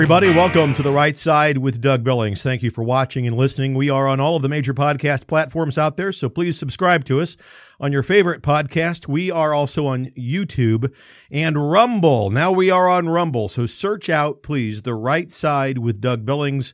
everybody. Welcome to The Right Side with Doug Billings. Thank you for watching and listening. We are on all of the major podcast platforms out there, so please subscribe to us on your favorite podcast. We are also on YouTube and Rumble. Now we are on Rumble, so search out, please, The Right Side with Doug Billings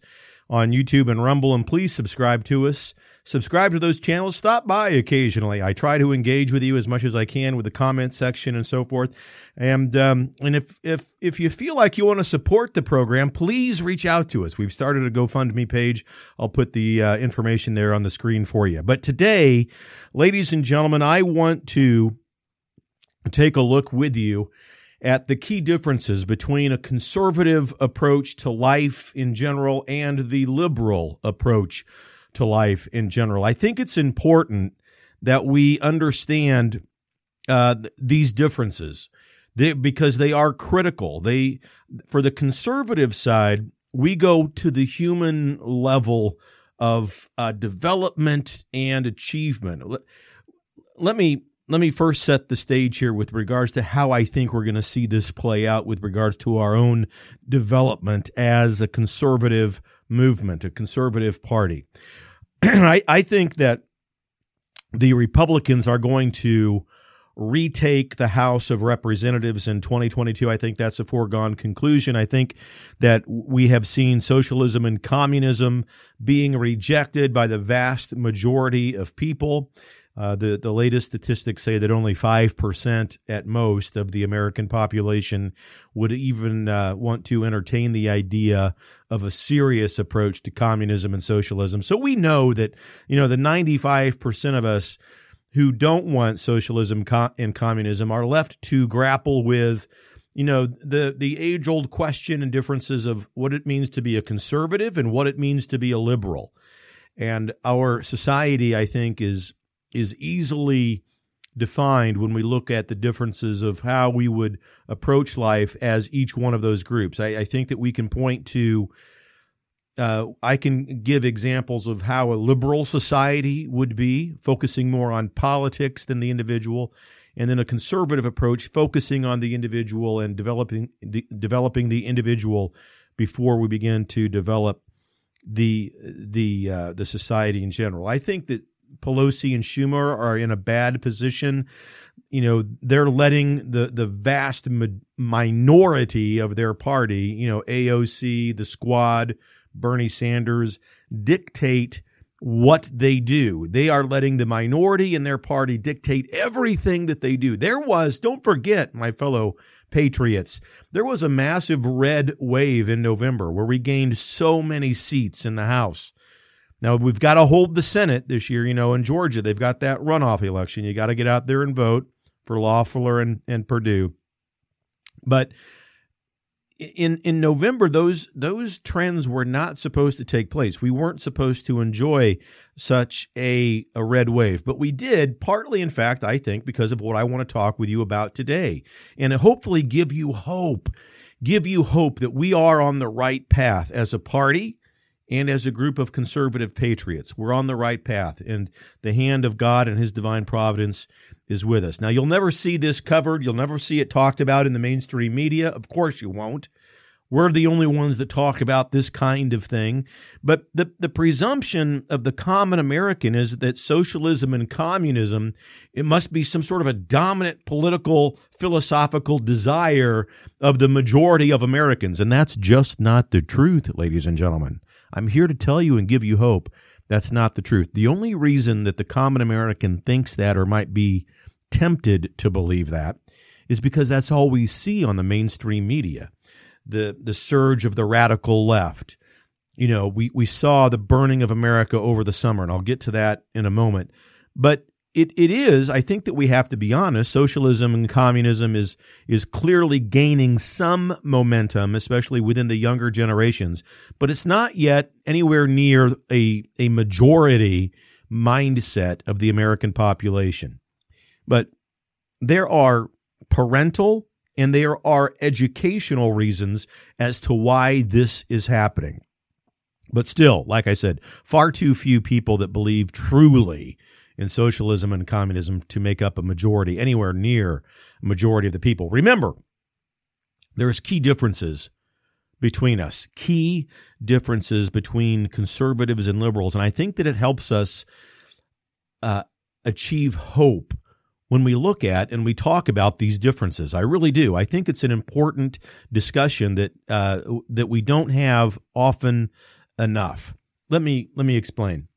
on YouTube and Rumble, and please subscribe to us subscribe to those channels. Stop by occasionally. I try to engage with you as much as I can with the comment section and so forth. And um, and if if if you feel like you want to support the program, please reach out to us. We've started a GoFundMe page. I'll put the uh, information there on the screen for you. But today, ladies and gentlemen, I want to take a look with you at the key differences between a conservative approach to life in general and the liberal approach to life in general. I think it's important that we understand uh, these differences they, because they are critical. They, for the conservative side, we go to the human level of uh, development and achievement. Let, me let me first set the stage here with regards to how I think we're going to see this play out with regards to our own development as a conservative movement, a conservative party. I, I think that the Republicans are going to retake the House of Representatives in 2022. I think that's a foregone conclusion. I think that we have seen socialism and communism being rejected by the vast majority of people. Uh, the the latest statistics say that only five percent at most of the American population would even uh, want to entertain the idea of a serious approach to communism and socialism. So we know that you know the ninety five percent of us who don't want socialism and communism are left to grapple with you know the the age old question and differences of what it means to be a conservative and what it means to be a liberal. And our society, I think, is is easily defined when we look at the differences of how we would approach life as each one of those groups. I, I think that we can point to, uh, I can give examples of how a liberal society would be, focusing more on politics than the individual, and then a conservative approach, focusing on the individual and developing de- developing the individual before we begin to develop the the uh, the society in general. I think that Pelosi and Schumer are in a bad position. You know, they're letting the the vast minority of their party, you know, AOC, the squad, Bernie Sanders, dictate what they do. They are letting the minority in their party dictate everything that they do. There was, don't forget, my fellow patriots, there was a massive red wave in November where we gained so many seats in the House. Now we've got to hold the Senate this year. You know, in Georgia, they've got that runoff election. You got to get out there and vote for Loeffler and, and Perdue. But in in November, those those trends were not supposed to take place. We weren't supposed to enjoy such a, a red wave, but we did, partly in fact, I think, because of what I want to talk with you about today. And hopefully give you hope. Give you hope that we are on the right path as a party and as a group of conservative patriots. We're on the right path, and the hand of God and His divine providence is with us. Now, you'll never see this covered. You'll never see it talked about in the mainstream media. Of course, you won't. We're the only ones that talk about this kind of thing. But the, the presumption of the common American is that socialism and communism, it must be some sort of a dominant political, philosophical desire of the majority of Americans. And that's just not the truth, ladies and gentlemen. I'm here to tell you and give you hope. That's not the truth. The only reason that the common American thinks that or might be tempted to believe that is because that's all we see on the mainstream media. The the surge of the radical left. You know, we, we saw the burning of America over the summer, and I'll get to that in a moment. But it, it is, I think that we have to be honest, socialism and communism is, is clearly gaining some momentum, especially within the younger generations, but it's not yet anywhere near a, a majority mindset of the American population. But there are parental and there are educational reasons as to why this is happening. But still, like I said, far too few people that believe truly in socialism and communism to make up a majority, anywhere near a majority of the people. Remember, there's key differences between us, key differences between conservatives and liberals. And I think that it helps us uh, achieve hope when we look at and we talk about these differences. I really do. I think it's an important discussion that uh, that we don't have often enough. Let me let me explain.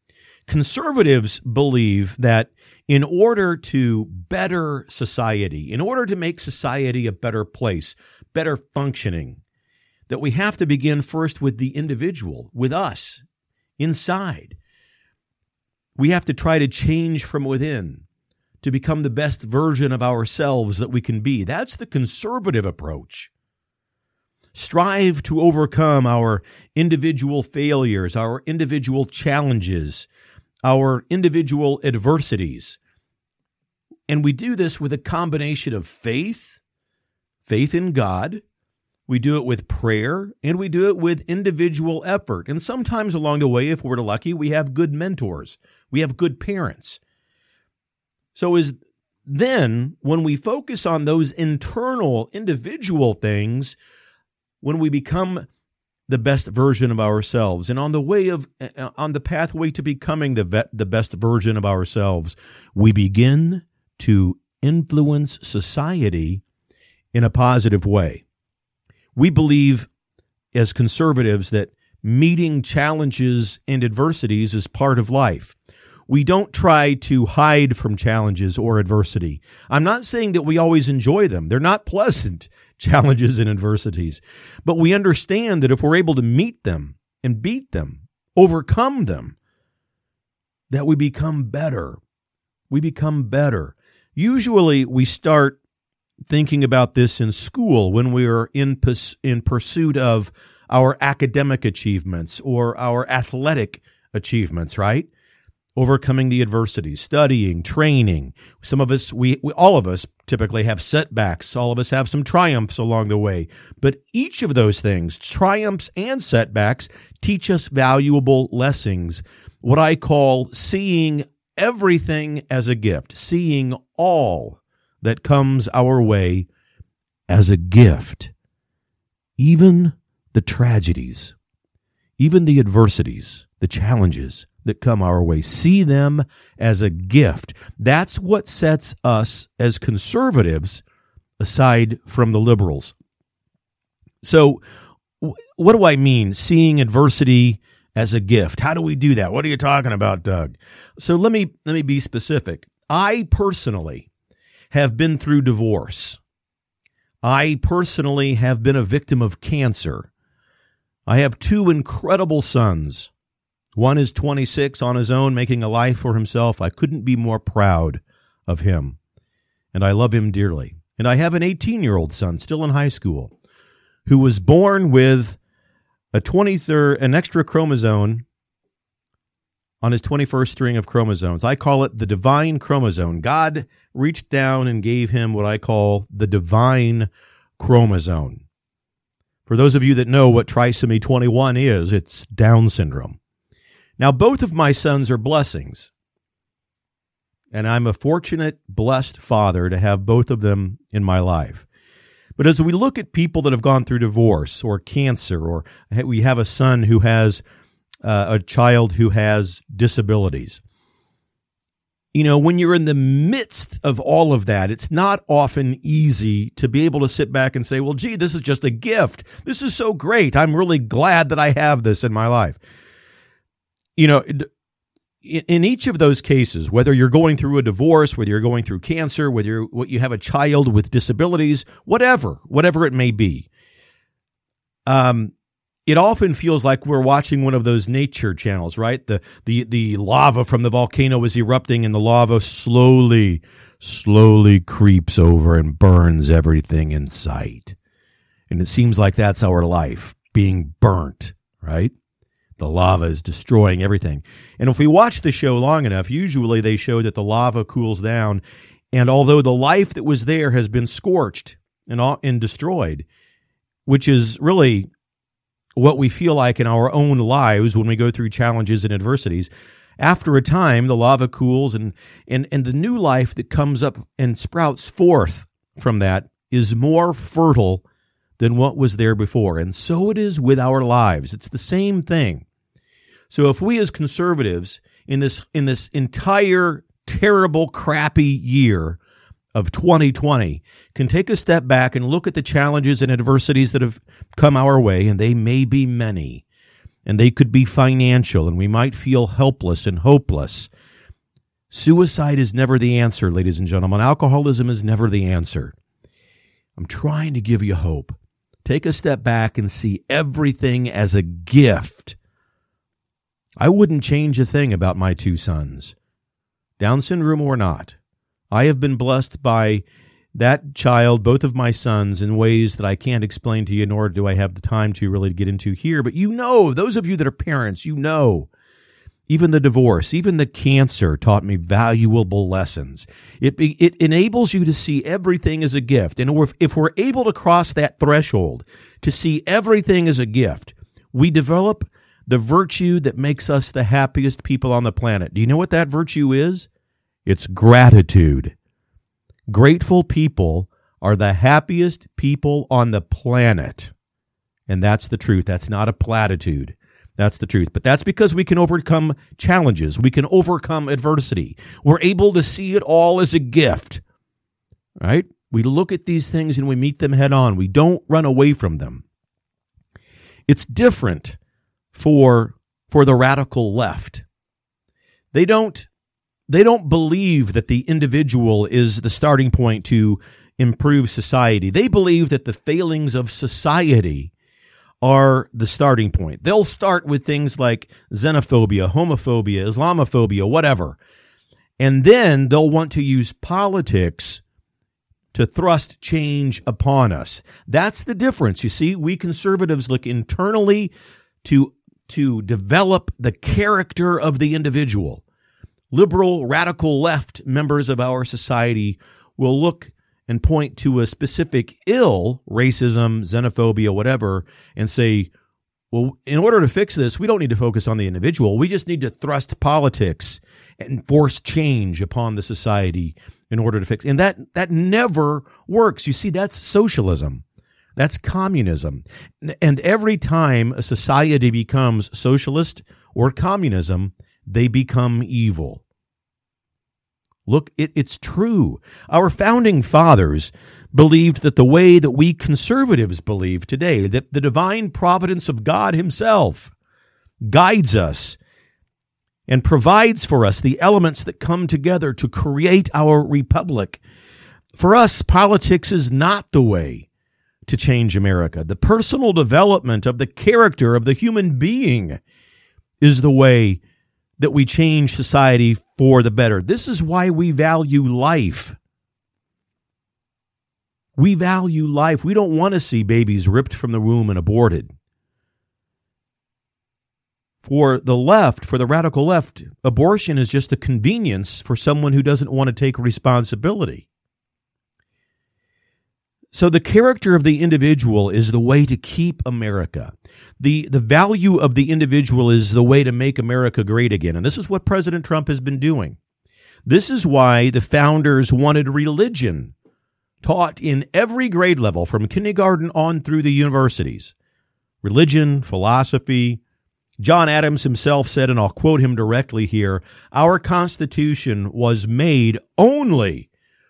Conservatives believe that in order to better society, in order to make society a better place, better functioning, that we have to begin first with the individual, with us, inside. We have to try to change from within to become the best version of ourselves that we can be. That's the conservative approach. Strive to overcome our individual failures, our individual challenges, our individual adversities. And we do this with a combination of faith, faith in God, we do it with prayer and we do it with individual effort. And sometimes along the way, if we're lucky, we have good mentors. We have good parents. So is then when we focus on those internal individual things, when we become the best version of ourselves and on the way of uh, on the pathway to becoming the vet, the best version of ourselves, we begin to influence society in a positive way. We believe as conservatives that meeting challenges and adversities is part of life. We don't try to hide from challenges or adversity. I'm not saying that we always enjoy them. They're not pleasant challenges and adversities, but we understand that if we're able to meet them and beat them, overcome them, that we become better. We become better. Usually we start thinking about this in school when we are in, in pursuit of our academic achievements or our athletic achievements, right? Overcoming the adversities, studying, training. Some of us, we, we, all of us typically have setbacks. All of us have some triumphs along the way. But each of those things, triumphs and setbacks, teach us valuable lessons. What I call seeing everything as a gift, seeing all that comes our way as a gift. Even the tragedies, even the adversities, the challenges that come our way, see them as a gift. That's what sets us as conservatives aside from the liberals. So, what do I mean? Seeing adversity as a gift. How do we do that? What are you talking about, Doug? So let me let me be specific. I personally have been through divorce. I personally have been a victim of cancer. I have two incredible sons. One is 26 on his own, making a life for himself. I couldn't be more proud of him. And I love him dearly. And I have an 18 year old son, still in high school, who was born with a 23rd, an extra chromosome on his 21st string of chromosomes. I call it the divine chromosome. God reached down and gave him what I call the divine chromosome. For those of you that know what trisomy 21 is, it's Down syndrome. Now, both of my sons are blessings. And I'm a fortunate, blessed father to have both of them in my life. But as we look at people that have gone through divorce or cancer, or we have a son who has uh, a child who has disabilities. You know, when you're in the midst of all of that, it's not often easy to be able to sit back and say, well, gee, this is just a gift. This is so great. I'm really glad that I have this in my life. You know, in each of those cases, whether you're going through a divorce, whether you're going through cancer, whether you you have a child with disabilities, whatever, whatever it may be, um, it often feels like we're watching one of those nature channels, right? The the the lava from the volcano is erupting and the lava slowly slowly creeps over and burns everything in sight. And it seems like that's our life being burnt, right? The lava is destroying everything. And if we watch the show long enough, usually they show that the lava cools down and although the life that was there has been scorched and and destroyed, which is really what we feel like in our own lives when we go through challenges and adversities. After a time, the lava cools and, and, and the new life that comes up and sprouts forth from that is more fertile than what was there before. And so it is with our lives. It's the same thing. So if we as conservatives in this in this entire terrible crappy year of 2020 can take a step back and look at the challenges and adversities that have come our way and they may be many and they could be financial and we might feel helpless and hopeless. Suicide is never the answer, ladies and gentlemen. Alcoholism is never the answer. I'm trying to give you hope. Take a step back and see everything as a gift. I wouldn't change a thing about my two sons, Down syndrome or not. I have been blessed by that child, both of my sons, in ways that I can't explain to you, nor do I have the time to really get into here. But you know, those of you that are parents, you know, even the divorce, even the cancer taught me valuable lessons. It, it enables you to see everything as a gift. And if, if we're able to cross that threshold to see everything as a gift, we develop the virtue that makes us the happiest people on the planet. Do you know what that virtue is? It's gratitude. Grateful people are the happiest people on the planet. And that's the truth. That's not a platitude. That's the truth. But that's because we can overcome challenges. We can overcome adversity. We're able to see it all as a gift, right? We look at these things and we meet them head on. We don't run away from them. It's different for, for the radical left. They don't they don't believe that the individual is the starting point to improve society. They believe that the failings of society are the starting point. They'll start with things like xenophobia, homophobia, Islamophobia, whatever. And then they'll want to use politics to thrust change upon us. That's the difference. You see, we conservatives look internally to, to develop the character of the individual liberal, radical left members of our society will look and point to a specific ill, racism, xenophobia, whatever, and say, well, in order to fix this, we don't need to focus on the individual. We just need to thrust politics and force change upon the society in order to fix. And that, that never works. You see, that's socialism. That's communism. And every time a society becomes socialist or communism, they become evil. Look, it, it's true. Our founding fathers believed that the way that we conservatives believe today, that the divine providence of God Himself guides us and provides for us the elements that come together to create our republic. For us, politics is not the way to change America. The personal development of the character of the human being is the way that we change society for the better. This is why we value life. We value life. We don't want to see babies ripped from the womb and aborted. For the left, for the radical left, abortion is just a convenience for someone who doesn't want to take responsibility. So the character of the individual is the way to keep America. The, the value of the individual is the way to make America great again. And this is what President Trump has been doing. This is why the founders wanted religion taught in every grade level from kindergarten on through the universities. Religion, philosophy. John Adams himself said, and I'll quote him directly here, our Constitution was made only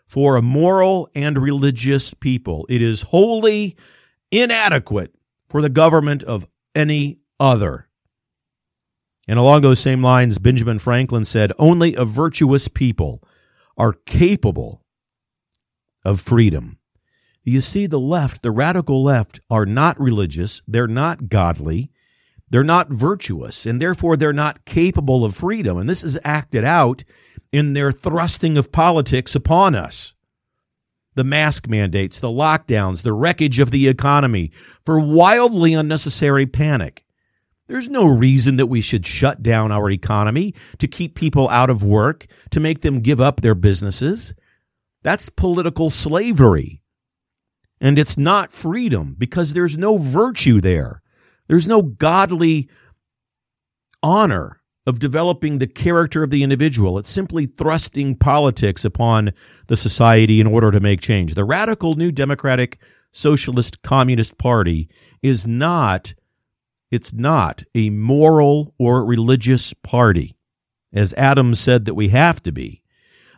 for a moral and religious people. It is wholly inadequate for the government of any other. And along those same lines, Benjamin Franklin said, only a virtuous people are capable of freedom. You see, the left, the radical left, are not religious. They're not godly. They're not virtuous, and therefore they're not capable of freedom. And this is acted out in their thrusting of politics upon us. The mask mandates, the lockdowns, the wreckage of the economy for wildly unnecessary panic. There's no reason that we should shut down our economy to keep people out of work, to make them give up their businesses. That's political slavery. And it's not freedom because there's no virtue there. There's no godly honor of developing the character of the individual. It's simply thrusting politics upon the society in order to make change. The radical new democratic Socialist Communist Party is not it's not a moral or religious party as Adam said that we have to be.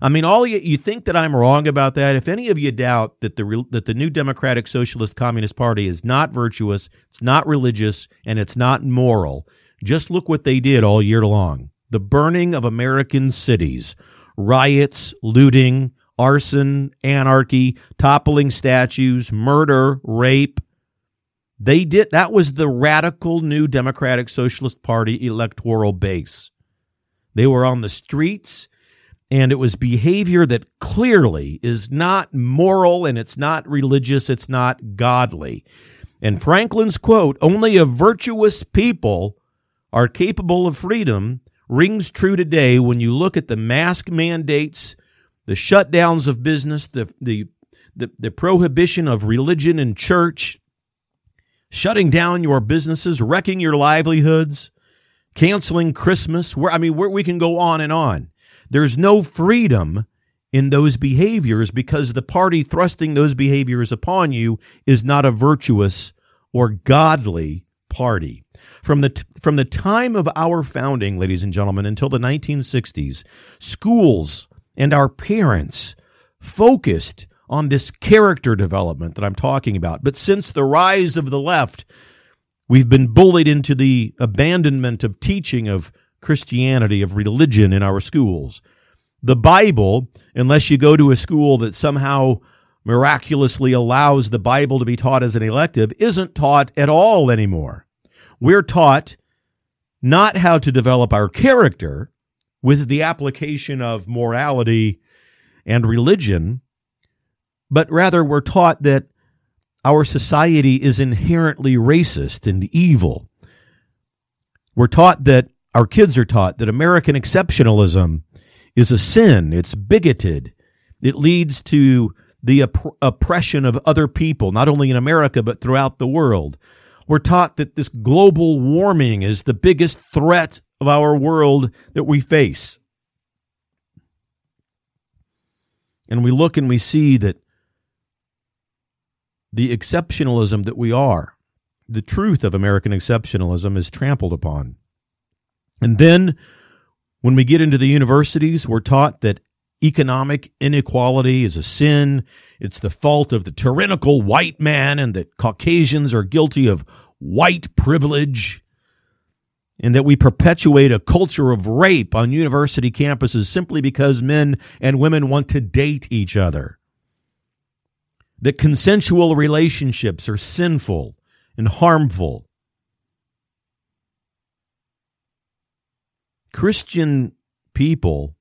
I mean, all you, you think that I'm wrong about that. If any of you doubt that the that the new Democratic Socialist Communist Party is not virtuous, it's not religious, and it's not moral, just look what they did all year long: the burning of American cities, riots, looting, arson, anarchy, toppling statues, murder, rape. They did that was the radical new Democratic Socialist Party electoral base. They were on the streets and it was behavior that clearly is not moral and it's not religious, it's not godly. And Franklin's quote, only a virtuous people are capable of freedom, rings true today when you look at the mask mandates, the shutdowns of business, the, the, the, the prohibition of religion and church, shutting down your businesses, wrecking your livelihoods, canceling Christmas. Where I mean, where we can go on and on. There's no freedom in those behaviors because the party thrusting those behaviors upon you is not a virtuous or godly party. From the, t- from the time of our founding, ladies and gentlemen, until the 1960s, schools and our parents focused on this character development that I'm talking about. But since the rise of the left, we've been bullied into the abandonment of teaching of Christianity, of religion in our schools. The Bible, unless you go to a school that somehow miraculously allows the Bible to be taught as an elective, isn't taught at all anymore. We're taught not how to develop our character with the application of morality and religion, but rather we're taught that our society is inherently racist and evil. We're taught that our kids are taught that American exceptionalism is a sin. It's bigoted. It leads to the opp- oppression of other people, not only in America, but throughout the world. We're taught that this global warming is the biggest threat of our world that we face. And we look and we see that the exceptionalism that we are, the truth of American exceptionalism is trampled upon. And then when we get into the universities, we're taught that economic inequality is a sin. It's the fault of the tyrannical white man and that Caucasians are guilty of white privilege and that we perpetuate a culture of rape on university campuses simply because men and women want to date each other. That consensual relationships are sinful and harmful. Christian people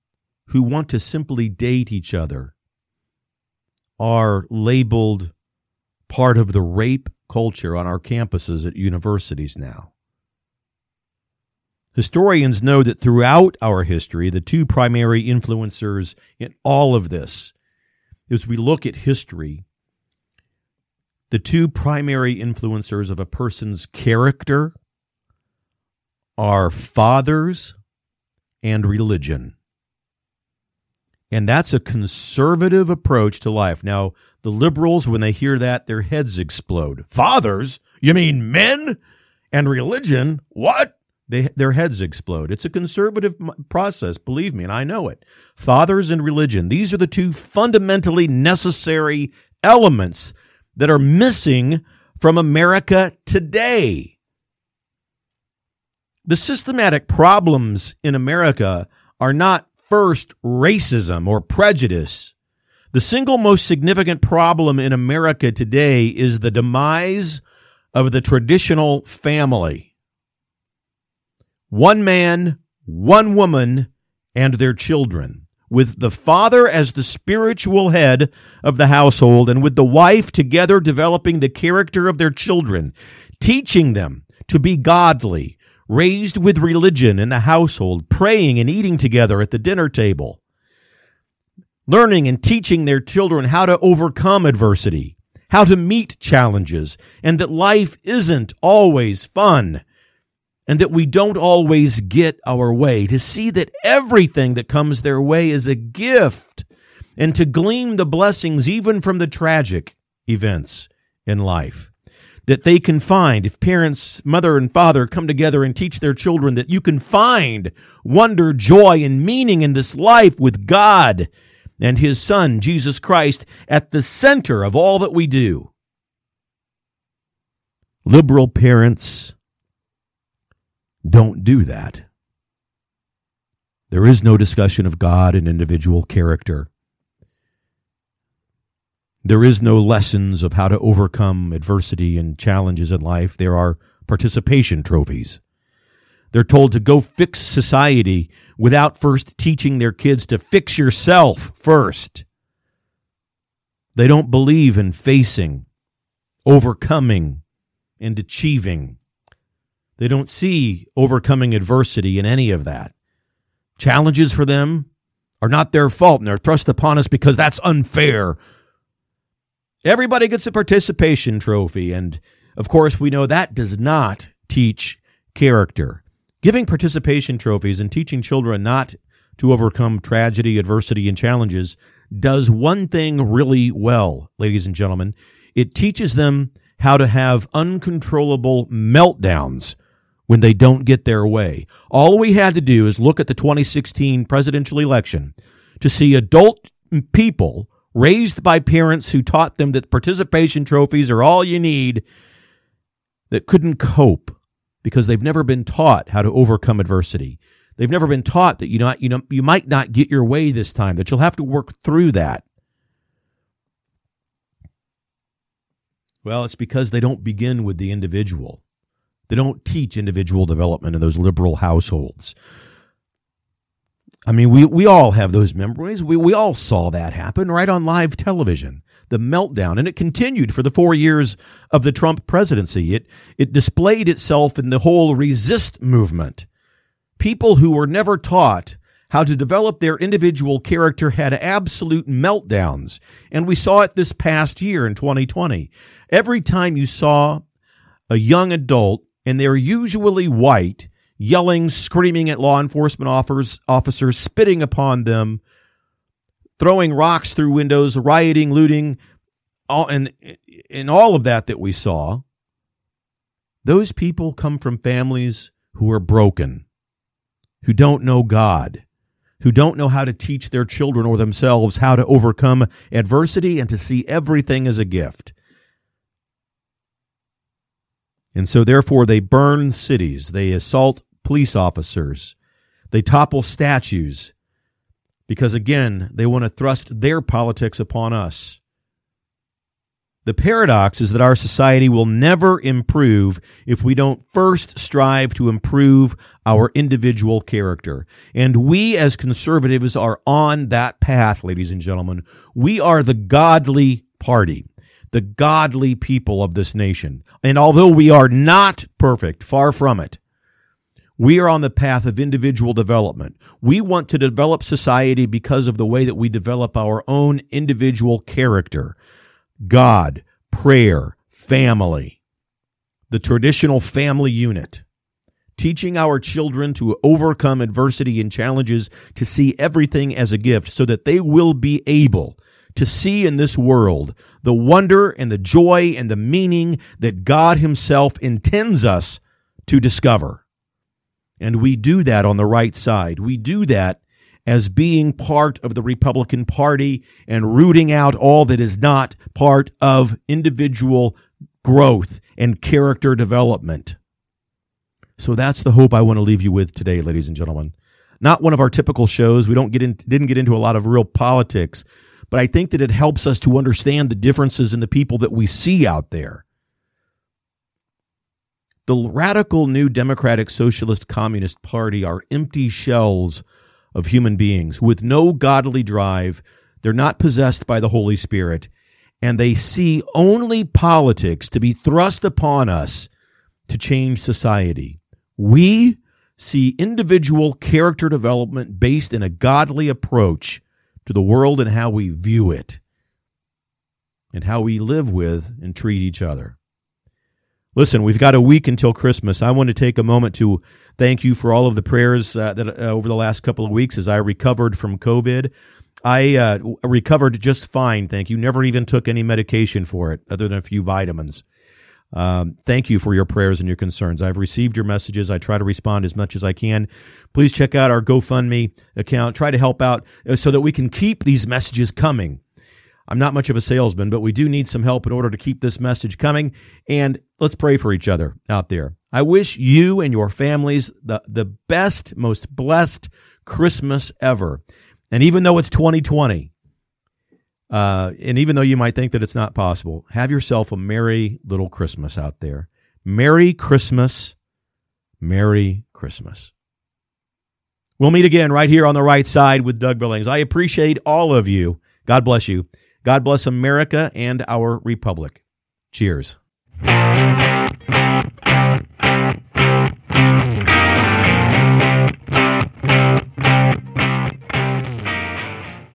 who want to simply date each other are labeled part of the rape culture on our campuses at universities now. Historians know that throughout our history, the two primary influencers in all of this, as we look at history, the two primary influencers of a person's character are fathers and religion. And that's a conservative approach to life. Now, the liberals, when they hear that, their heads explode. Fathers? You mean men? And religion? What? They, their heads explode. It's a conservative process, believe me, and I know it. Fathers and religion, these are the two fundamentally necessary elements that are missing from America today. The systematic problems in America are not first racism or prejudice. The single most significant problem in America today is the demise of the traditional family. One man, one woman, and their children, with the father as the spiritual head of the household and with the wife together developing the character of their children, teaching them to be godly, raised with religion in the household, praying and eating together at the dinner table, learning and teaching their children how to overcome adversity, how to meet challenges, and that life isn't always fun, and that we don't always get our way, to see that everything that comes their way is a gift, and to glean the blessings even from the tragic events in life. That they can find, if parents, mother and father come together and teach their children that you can find wonder, joy, and meaning in this life with God and His Son, Jesus Christ, at the center of all that we do. Liberal parents don't do that. There is no discussion of God and individual character. There is no lessons of how to overcome adversity and challenges in life. There are participation trophies. They're told to go fix society without first teaching their kids to fix yourself first. They don't believe in facing, overcoming, and achieving. They don't see overcoming adversity in any of that. Challenges for them are not their fault and they're thrust upon us because that's unfair. Everybody gets a participation trophy. And of course, we know that does not teach character. Giving participation trophies and teaching children not to overcome tragedy, adversity, and challenges does one thing really well, ladies and gentlemen. It teaches them how to have uncontrollable meltdowns when they don't get their way. All we had to do is look at the 2016 presidential election to see adult people raised by parents who taught them that participation trophies are all you need that couldn't cope because they've never been taught how to overcome adversity. They've never been taught that you know you know you might not get your way this time, that you'll have to work through that. Well, it's because they don't begin with the individual. They don't teach individual development in those liberal households. I mean, we, we all have those memories. We, we all saw that happen right on live television the meltdown, and it continued for the four years of the Trump presidency. It, it displayed itself in the whole resist movement. People who were never taught how to develop their individual character had absolute meltdowns. And we saw it this past year in 2020. Every time you saw a young adult, and they're usually white, yelling, screaming at law enforcement officers, officers spitting upon them, throwing rocks through windows, rioting, looting, all and in all of that that we saw, those people come from families who are broken, who don't know God, who don't know how to teach their children or themselves how to overcome adversity and to see everything as a gift. And so, therefore, they burn cities, they assault police officers, they topple statues, because again, they want to thrust their politics upon us. The paradox is that our society will never improve if we don't first strive to improve our individual character. And we as conservatives are on that path, ladies and gentlemen. We are the godly party, the godly people of this nation. And although we are not perfect, far from it, we are on the path of individual development. We want to develop society because of the way that we develop our own individual character. God, prayer, family, the traditional family unit, teaching our children to overcome adversity and challenges, to see everything as a gift so that they will be able to see in this world the wonder and the joy and the meaning that God Himself intends us to discover. And we do that on the right side. We do that as being part of the Republican Party and rooting out all that is not part of individual growth and character development. So that's the hope I want to leave you with today, ladies and gentlemen. Not one of our typical shows. We don't get in, didn't get into a lot of real politics, but I think that it helps us to understand the differences in the people that we see out there the radical new Democratic Socialist Communist Party are empty shells of human beings with no godly drive. They're not possessed by the Holy Spirit, and they see only politics to be thrust upon us to change society. We see individual character development based in a godly approach to the world and how we view it and how we live with and treat each other. Listen, we've got a week until Christmas. I want to take a moment to thank you for all of the prayers uh, that uh, over the last couple of weeks as I recovered from COVID. I uh, recovered just fine, thank you. Never even took any medication for it, other than a few vitamins. Um, thank you for your prayers and your concerns. I've received your messages. I try to respond as much as I can. Please check out our GoFundMe account. Try to help out uh, so that we can keep these messages coming. I'm not much of a salesman, but we do need some help in order to keep this message coming. And let's pray for each other out there. I wish you and your families the, the best, most blessed Christmas ever. And even though it's 2020, uh, and even though you might think that it's not possible, have yourself a merry little Christmas out there. Merry Christmas. Merry Christmas. We'll meet again right here on the right side with Doug Billings. I appreciate all of you. God bless you. God bless America and our republic. Cheers.